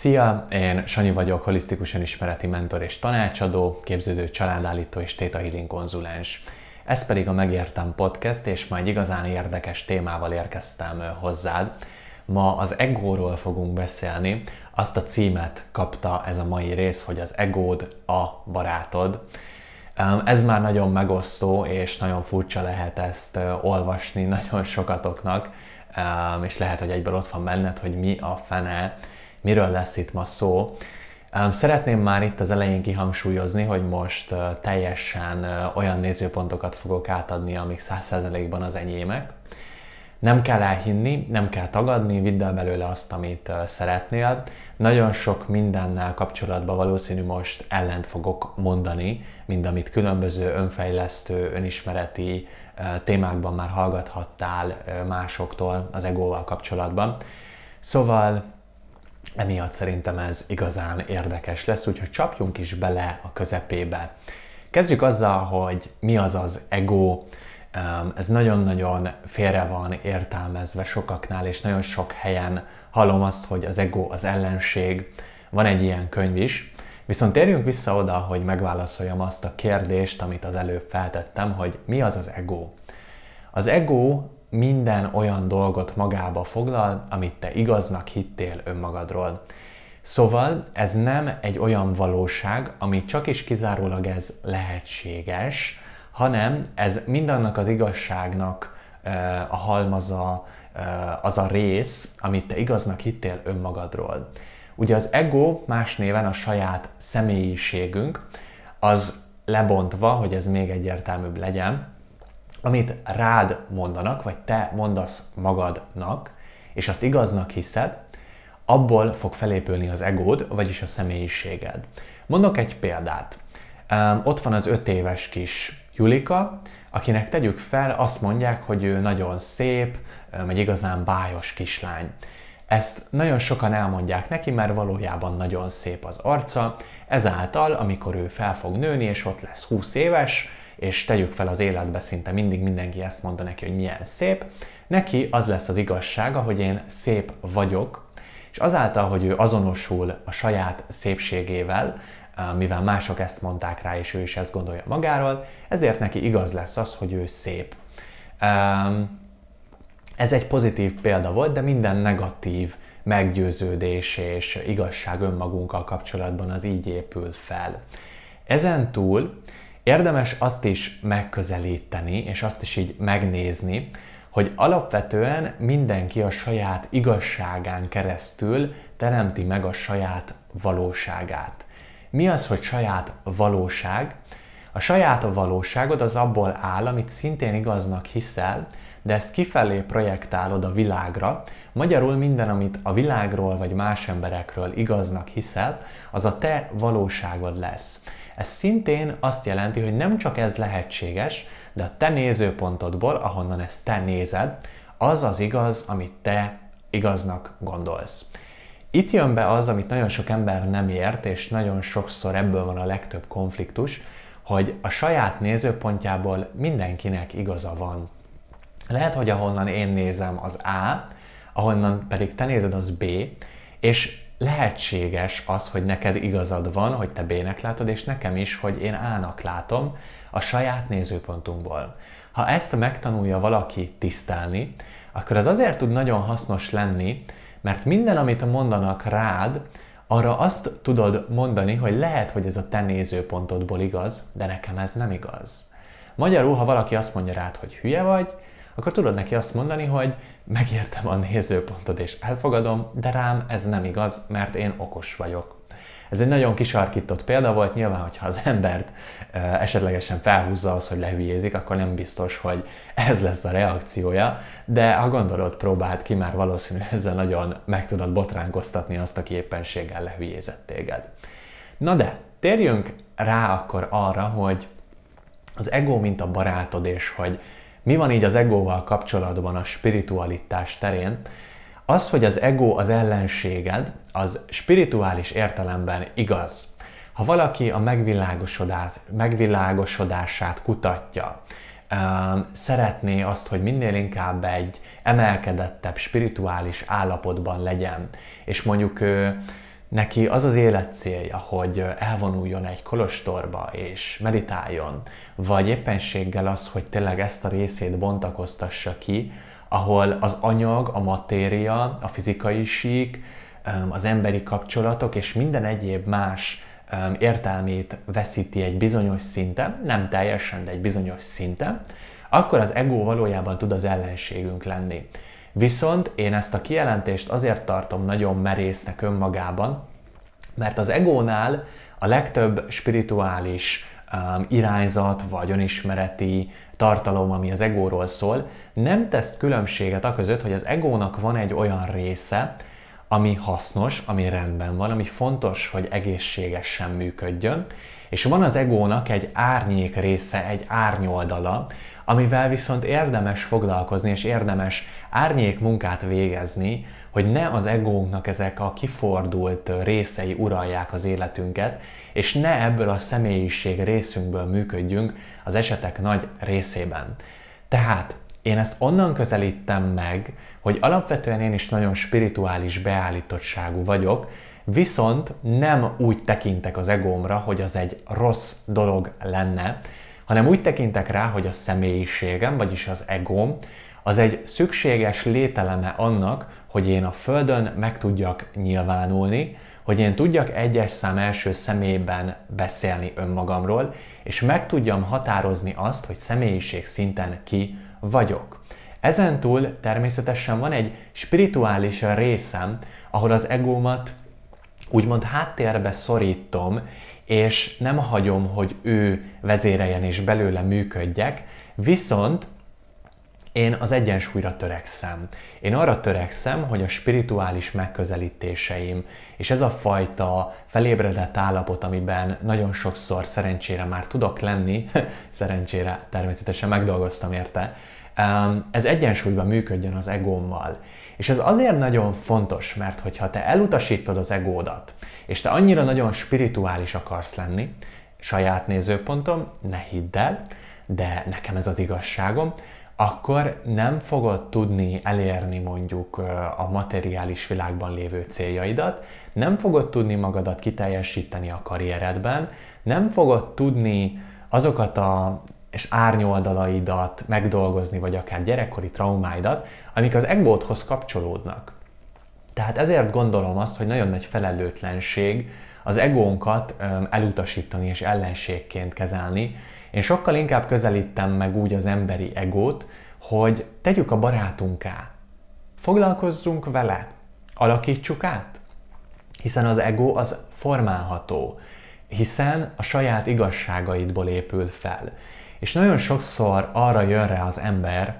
Szia, én Sanyi vagyok, holisztikus ismereti mentor és tanácsadó, képződő családállító és Theta Healing konzulens. Ez pedig a Megértem Podcast, és ma egy igazán érdekes témával érkeztem hozzád. Ma az egóról fogunk beszélni. Azt a címet kapta ez a mai rész, hogy az egód a barátod. Ez már nagyon megosztó, és nagyon furcsa lehet ezt olvasni nagyon sokatoknak, és lehet, hogy egyből ott van benned, hogy mi a fene, miről lesz itt ma szó. Szeretném már itt az elején kihangsúlyozni, hogy most teljesen olyan nézőpontokat fogok átadni, amik 100%-ban az enyémek. Nem kell elhinni, nem kell tagadni, vidd el belőle azt, amit szeretnél. Nagyon sok mindennel kapcsolatban valószínű most ellent fogok mondani, mind amit különböző önfejlesztő, önismereti témákban már hallgathattál másoktól az egóval kapcsolatban. Szóval emiatt szerintem ez igazán érdekes lesz, úgyhogy csapjunk is bele a közepébe. Kezdjük azzal, hogy mi az az ego, ez nagyon-nagyon félre van értelmezve sokaknál, és nagyon sok helyen hallom azt, hogy az ego az ellenség. Van egy ilyen könyv is. Viszont térjünk vissza oda, hogy megválaszoljam azt a kérdést, amit az előbb feltettem, hogy mi az az ego. Az ego minden olyan dolgot magába foglal, amit te igaznak hittél önmagadról. Szóval ez nem egy olyan valóság, ami csak is kizárólag ez lehetséges, hanem ez mindannak az igazságnak a halmaza, az a rész, amit te igaznak hittél önmagadról. Ugye az ego, más néven a saját személyiségünk, az lebontva, hogy ez még egyértelműbb legyen, amit rád mondanak, vagy te mondasz magadnak, és azt igaznak hiszed, abból fog felépülni az egód, vagyis a személyiséged. Mondok egy példát. Ott van az öt éves kis Julika, akinek tegyük fel, azt mondják, hogy ő nagyon szép, egy igazán bájos kislány. Ezt nagyon sokan elmondják neki, mert valójában nagyon szép az arca, ezáltal, amikor ő fel fog nőni, és ott lesz 20 éves, és tegyük fel az életbe szinte mindig mindenki ezt mondta neki, hogy milyen szép, neki az lesz az igazsága, hogy én szép vagyok, és azáltal, hogy ő azonosul a saját szépségével, mivel mások ezt mondták rá, és ő is ezt gondolja magáról, ezért neki igaz lesz az, hogy ő szép. Ez egy pozitív példa volt, de minden negatív meggyőződés és igazság önmagunkkal kapcsolatban az így épül fel. Ezen túl érdemes azt is megközelíteni, és azt is így megnézni, hogy alapvetően mindenki a saját igazságán keresztül teremti meg a saját valóságát. Mi az, hogy saját valóság? A saját valóságod az abból áll, amit szintén igaznak hiszel, de ezt kifelé projektálod a világra, magyarul minden, amit a világról vagy más emberekről igaznak hiszel, az a te valóságod lesz. Ez szintén azt jelenti, hogy nem csak ez lehetséges, de a te nézőpontodból, ahonnan ezt te nézed, az az igaz, amit te igaznak gondolsz. Itt jön be az, amit nagyon sok ember nem ért, és nagyon sokszor ebből van a legtöbb konfliktus, hogy a saját nézőpontjából mindenkinek igaza van. Lehet, hogy ahonnan én nézem az A, ahonnan pedig te nézed az B, és lehetséges az, hogy neked igazad van, hogy te B-nek látod, és nekem is, hogy én A-nak látom a saját nézőpontunkból. Ha ezt megtanulja valaki tisztelni, akkor az azért tud nagyon hasznos lenni, mert minden, amit mondanak rád, arra azt tudod mondani, hogy lehet, hogy ez a te nézőpontodból igaz, de nekem ez nem igaz. Magyarul, ha valaki azt mondja rád, hogy hülye vagy, akkor tudod neki azt mondani, hogy megértem a nézőpontod és elfogadom, de rám ez nem igaz, mert én okos vagyok. Ez egy nagyon kisarkított példa volt, nyilván, hogyha az embert esetlegesen felhúzza az, hogy lehülyézik, akkor nem biztos, hogy ez lesz a reakciója, de ha gondolod, próbáld ki, már valószínű ezzel nagyon meg tudod botránkoztatni azt, aki éppenséggel lehülyézett téged. Na de, térjünk rá akkor arra, hogy az ego mint a barátod, és hogy mi van így az egóval kapcsolatban a spiritualitás terén? Az, hogy az ego az ellenséged, az spirituális értelemben igaz. Ha valaki a megvilágosodását kutatja, szeretné azt, hogy minél inkább egy emelkedettebb spirituális állapotban legyen, és mondjuk neki az az élet célja, hogy elvonuljon egy kolostorba és meditáljon, vagy éppenséggel az, hogy tényleg ezt a részét bontakoztassa ki, ahol az anyag, a matéria, a fizikai sík, az emberi kapcsolatok és minden egyéb más értelmét veszíti egy bizonyos szinten, nem teljesen, de egy bizonyos szinten, akkor az ego valójában tud az ellenségünk lenni. Viszont én ezt a kijelentést azért tartom nagyon merésznek önmagában, mert az egónál a legtöbb spirituális um, irányzat vagy önismereti tartalom, ami az egóról szól, nem tesz különbséget a között, hogy az egónak van egy olyan része, ami hasznos, ami rendben van, ami fontos, hogy egészségesen működjön, és van az egónak egy árnyék része, egy árnyoldala, amivel viszont érdemes foglalkozni, és érdemes árnyék munkát végezni, hogy ne az egónknak ezek a kifordult részei uralják az életünket, és ne ebből a személyiség részünkből működjünk az esetek nagy részében. Tehát én ezt onnan közelítem meg, hogy alapvetően én is nagyon spirituális beállítottságú vagyok, viszont nem úgy tekintek az egómra, hogy az egy rossz dolog lenne, hanem úgy tekintek rá, hogy a személyiségem, vagyis az egóm, az egy szükséges lételeme annak, hogy én a Földön meg tudjak nyilvánulni, hogy én tudjak egyes szám első személyben beszélni önmagamról, és meg tudjam határozni azt, hogy személyiség szinten ki vagyok. Ezen túl természetesen van egy spirituális részem, ahol az egómat úgymond háttérbe szorítom, és nem hagyom, hogy ő vezéreljen és belőle működjek, viszont én az egyensúlyra törekszem. Én arra törekszem, hogy a spirituális megközelítéseim, és ez a fajta felébredett állapot, amiben nagyon sokszor szerencsére már tudok lenni, szerencsére természetesen megdolgoztam érte, ez egyensúlyban működjön az egómmal. És ez azért nagyon fontos, mert hogyha te elutasítod az egódat, és te annyira nagyon spirituális akarsz lenni, saját nézőpontom, ne hidd el, de nekem ez az igazságom, akkor nem fogod tudni elérni mondjuk a materiális világban lévő céljaidat, nem fogod tudni magadat kiteljesíteni a karrieredben, nem fogod tudni azokat a és árnyoldalaidat megdolgozni, vagy akár gyerekkori traumáidat, amik az egódhoz kapcsolódnak. Tehát ezért gondolom azt, hogy nagyon nagy felelőtlenség az egónkat elutasítani és ellenségként kezelni. Én sokkal inkább közelítem meg úgy az emberi egót, hogy tegyük a barátunká. Foglalkozzunk vele, alakítsuk át. Hiszen az ego az formálható, hiszen a saját igazságaidból épül fel. És nagyon sokszor arra jön rá az ember,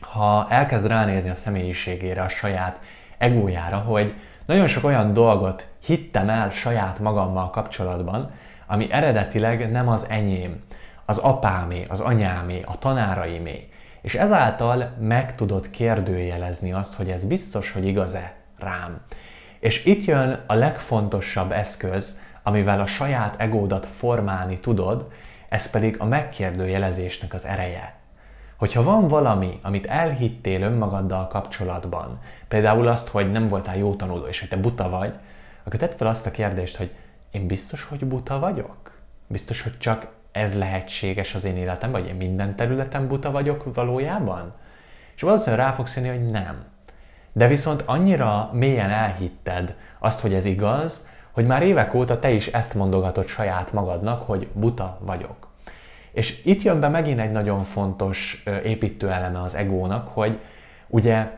ha elkezd ránézni a személyiségére, a saját egójára, hogy nagyon sok olyan dolgot hittem el saját magammal kapcsolatban, ami eredetileg nem az enyém, az apámé, az anyámé, a tanáraimé. És ezáltal meg tudod kérdőjelezni azt, hogy ez biztos, hogy igaz-e rám. És itt jön a legfontosabb eszköz, amivel a saját egódat formálni tudod, ez pedig a megkérdőjelezésnek az ereje. Hogyha van valami, amit elhittél önmagaddal kapcsolatban, például azt, hogy nem voltál jó tanuló, és hogy te buta vagy, akkor tedd fel azt a kérdést, hogy én biztos, hogy buta vagyok? Biztos, hogy csak ez lehetséges az én életem, vagy én minden területen buta vagyok valójában? És valószínűleg rá fogsz jönni, hogy nem. De viszont annyira mélyen elhitted azt, hogy ez igaz, hogy már évek óta te is ezt mondogatod saját magadnak, hogy buta vagyok. És itt jön be megint egy nagyon fontos építőeleme az egónak, hogy ugye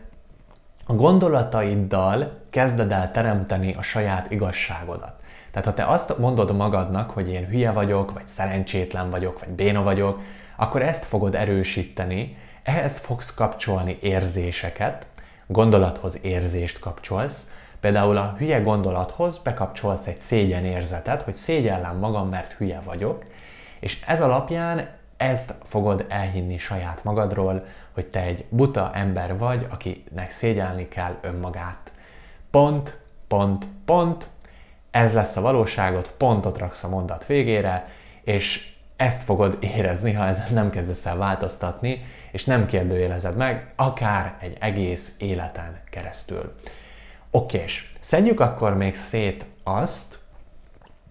a gondolataiddal kezded el teremteni a saját igazságodat. Tehát ha te azt mondod magadnak, hogy én hülye vagyok, vagy szerencsétlen vagyok, vagy béna vagyok, akkor ezt fogod erősíteni, ehhez fogsz kapcsolni érzéseket, gondolathoz érzést kapcsolsz, Például a hülye gondolathoz bekapcsolsz egy szégyen érzetet, hogy szégyellem magam, mert hülye vagyok, és ez alapján ezt fogod elhinni saját magadról, hogy te egy buta ember vagy, akinek szégyelni kell önmagát. Pont, pont, pont, ez lesz a valóságot, pontot raksz a mondat végére, és ezt fogod érezni, ha ezen nem kezdesz el változtatni, és nem kérdőjelezed meg, akár egy egész életen keresztül. Okés, szedjük akkor még szét azt,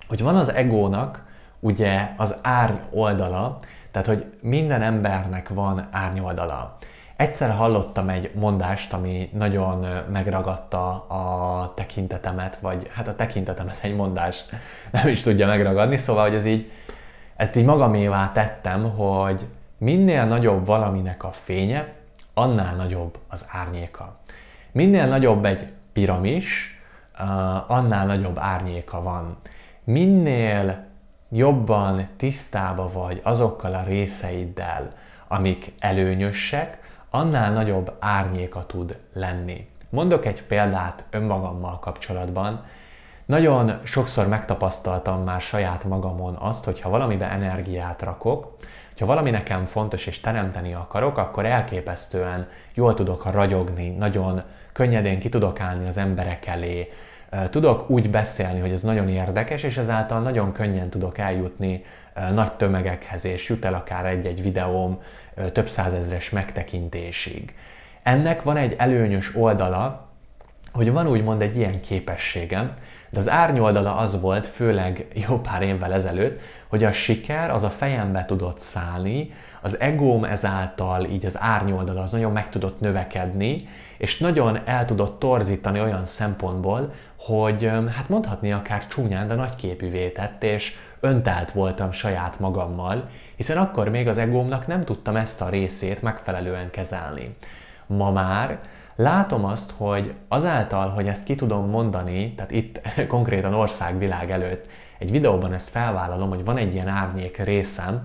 hogy van az egónak ugye az árny oldala, tehát hogy minden embernek van árnyoldala. Egyszer hallottam egy mondást, ami nagyon megragadta a tekintetemet, vagy hát a tekintetemet egy mondás nem is tudja megragadni, szóval, hogy ez így, ezt így magamévá tettem, hogy minél nagyobb valaminek a fénye, annál nagyobb az árnyéka. Minél nagyobb egy piramis, annál nagyobb árnyéka van. Minél jobban tisztába vagy azokkal a részeiddel, amik előnyösek, annál nagyobb árnyéka tud lenni. Mondok egy példát önmagammal kapcsolatban. Nagyon sokszor megtapasztaltam már saját magamon azt, hogy ha valamibe energiát rakok, ha valami nekem fontos és teremteni akarok, akkor elképesztően jól tudok ragyogni, nagyon könnyedén ki tudok állni az emberek elé, tudok úgy beszélni, hogy ez nagyon érdekes, és ezáltal nagyon könnyen tudok eljutni nagy tömegekhez, és jut el akár egy-egy videóm több százezres megtekintésig. Ennek van egy előnyös oldala, hogy van úgymond egy ilyen képességem, de az árnyoldala az volt, főleg jó pár évvel ezelőtt, hogy a siker az a fejembe tudott szállni, az egóm ezáltal így az árnyoldala az nagyon meg tudott növekedni, és nagyon el tudott torzítani olyan szempontból, hogy hát mondhatni akár csúnyán, de nagy képűvé tett, és öntelt voltam saját magammal, hiszen akkor még az egómnak nem tudtam ezt a részét megfelelően kezelni. Ma már látom azt, hogy azáltal, hogy ezt ki tudom mondani, tehát itt konkrétan országvilág előtt, egy videóban ezt felvállalom, hogy van egy ilyen árnyék részem,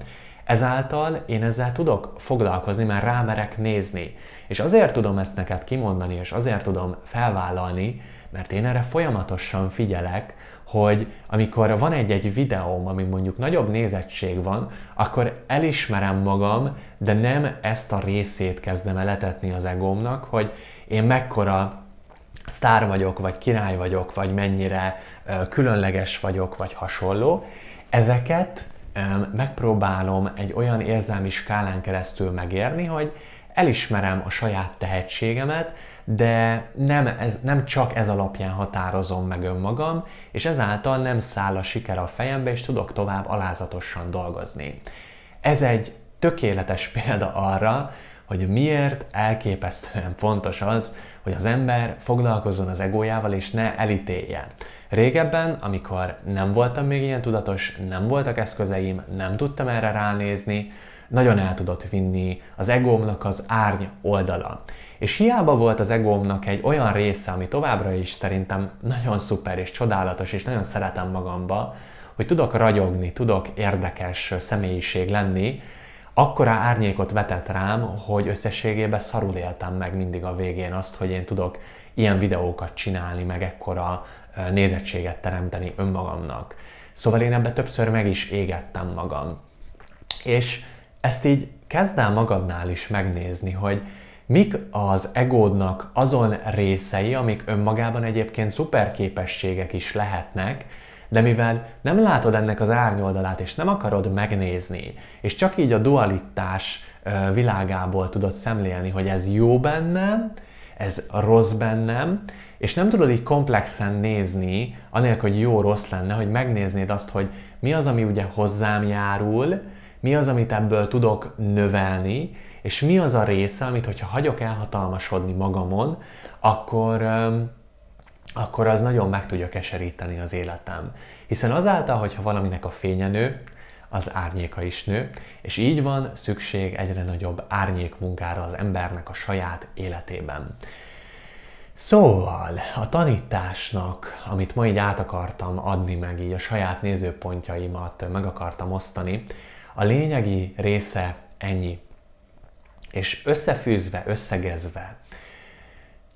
ezáltal én ezzel tudok foglalkozni, mert rámerek nézni. És azért tudom ezt neked kimondani, és azért tudom felvállalni, mert én erre folyamatosan figyelek, hogy amikor van egy-egy videóm, ami mondjuk nagyobb nézettség van, akkor elismerem magam, de nem ezt a részét kezdem eletetni az egómnak, hogy én mekkora sztár vagyok, vagy király vagyok, vagy mennyire különleges vagyok, vagy hasonló. Ezeket megpróbálom egy olyan érzelmi skálán keresztül megérni, hogy elismerem a saját tehetségemet, de nem, ez, nem csak ez alapján határozom meg önmagam, és ezáltal nem száll a siker a fejembe, és tudok tovább alázatosan dolgozni. Ez egy tökéletes példa arra, hogy miért elképesztően fontos az, hogy az ember foglalkozzon az egójával és ne elítélje. Régebben, amikor nem voltam még ilyen tudatos, nem voltak eszközeim, nem tudtam erre ránézni, nagyon el tudott vinni az egómnak az árny oldala. És hiába volt az egómnak egy olyan része, ami továbbra is szerintem nagyon szuper és csodálatos, és nagyon szeretem magamba, hogy tudok ragyogni, tudok érdekes személyiség lenni, akkora árnyékot vetett rám, hogy összességében szarul éltem meg mindig a végén azt, hogy én tudok ilyen videókat csinálni, meg ekkora nézettséget teremteni önmagamnak. Szóval én ebbe többször meg is égettem magam. És ezt így kezd el magadnál is megnézni, hogy mik az egódnak azon részei, amik önmagában egyébként szuper képességek is lehetnek, de mivel nem látod ennek az árnyoldalát, és nem akarod megnézni, és csak így a dualitás világából tudod szemlélni, hogy ez jó bennem, ez rossz bennem, és nem tudod így komplexen nézni, anélkül, hogy jó-rossz lenne, hogy megnéznéd azt, hogy mi az, ami ugye hozzám járul, mi az, amit ebből tudok növelni, és mi az a része, amit hogyha hagyok elhatalmasodni magamon, akkor, akkor az nagyon meg tudja keseríteni az életem. Hiszen azáltal, hogyha valaminek a fénye nő, az árnyéka is nő, és így van szükség egyre nagyobb árnyékmunkára az embernek a saját életében. Szóval a tanításnak, amit ma így át akartam adni, meg így a saját nézőpontjaimat meg akartam osztani, a lényegi része ennyi. És összefűzve, összegezve,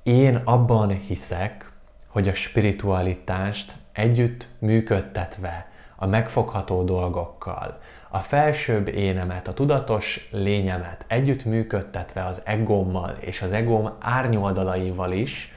én abban hiszek, hogy a spiritualitást együtt működtetve a megfogható dolgokkal, a felsőbb énemet, a tudatos lényemet együtt működtetve az egómmal és az egóm árnyoldalaival is,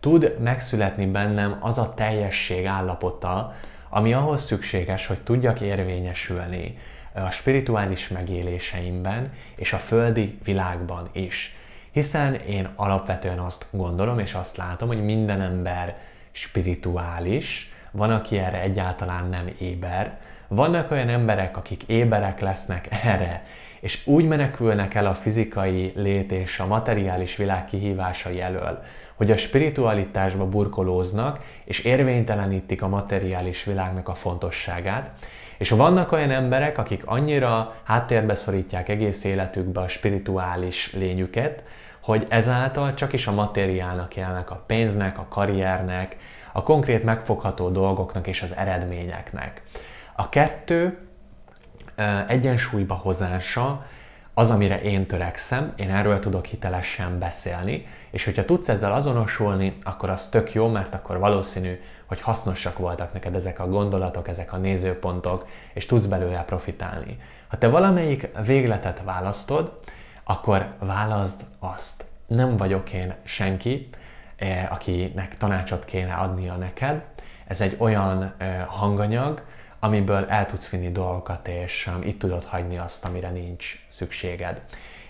tud megszületni bennem az a teljesség állapota, ami ahhoz szükséges, hogy tudjak érvényesülni a spirituális megéléseimben és a földi világban is. Hiszen én alapvetően azt gondolom, és azt látom, hogy minden ember spirituális, van, aki erre egyáltalán nem éber, vannak olyan emberek, akik éberek lesznek erre, és úgy menekülnek el a fizikai lét és a materiális világ kihívásai elől, hogy a spiritualitásba burkolóznak, és érvénytelenítik a materiális világnak a fontosságát. És vannak olyan emberek, akik annyira háttérbe szorítják egész életükbe a spirituális lényüket, hogy ezáltal csak is a materiálnak jelnek, a pénznek, a karriernek, a konkrét megfogható dolgoknak és az eredményeknek. A kettő egyensúlyba hozása az, amire én törekszem, én erről tudok hitelesen beszélni, és hogyha tudsz ezzel azonosulni, akkor az tök jó, mert akkor valószínű, hogy hasznosak voltak neked ezek a gondolatok, ezek a nézőpontok, és tudsz belőle profitálni. Ha te valamelyik végletet választod, akkor válaszd azt. Nem vagyok én senki, akinek tanácsot kéne adnia neked. Ez egy olyan eh, hanganyag, amiből el tudsz vinni dolgokat, és um, itt tudod hagyni azt, amire nincs szükséged.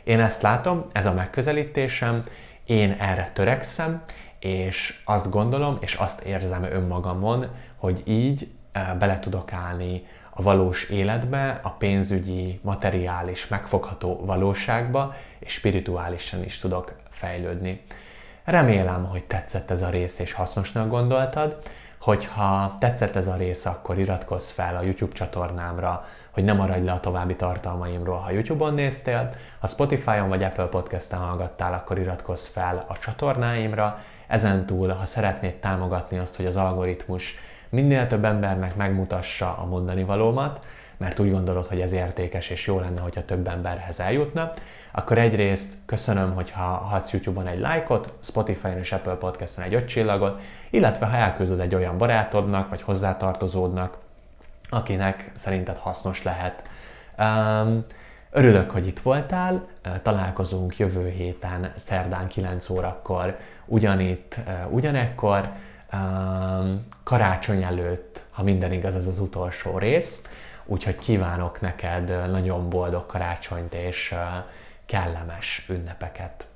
Én ezt látom, ez a megközelítésem, én erre törekszem, és azt gondolom, és azt érzem önmagamon, hogy így uh, bele tudok állni a valós életbe, a pénzügyi, materiális, megfogható valóságba, és spirituálisan is tudok fejlődni. Remélem, hogy tetszett ez a rész és hasznosnak gondoltad. Hogyha tetszett ez a rész, akkor iratkozz fel a YouTube csatornámra, hogy ne maradj le a további tartalmaimról, ha YouTube-on néztél. Ha Spotify-on vagy Apple Podcast-en hallgattál, akkor iratkozz fel a csatornáimra. Ezen túl, ha szeretnéd támogatni azt, hogy az algoritmus minél több embernek megmutassa a mondani valómat, mert úgy gondolod, hogy ez értékes és jó lenne, hogyha több emberhez eljutna, akkor egyrészt köszönöm, hogyha hadsz YouTube-on egy lájkot, Spotify-on és Apple Podcast-on egy öt csillagot, illetve ha elküldöd egy olyan barátodnak, vagy hozzátartozódnak, akinek szerinted hasznos lehet. Um, Örülök, hogy itt voltál, találkozunk jövő héten, szerdán 9 órakor, ugyanitt, ugyanekkor, karácsony előtt, ha minden igaz, ez az utolsó rész. Úgyhogy kívánok neked nagyon boldog karácsonyt és kellemes ünnepeket.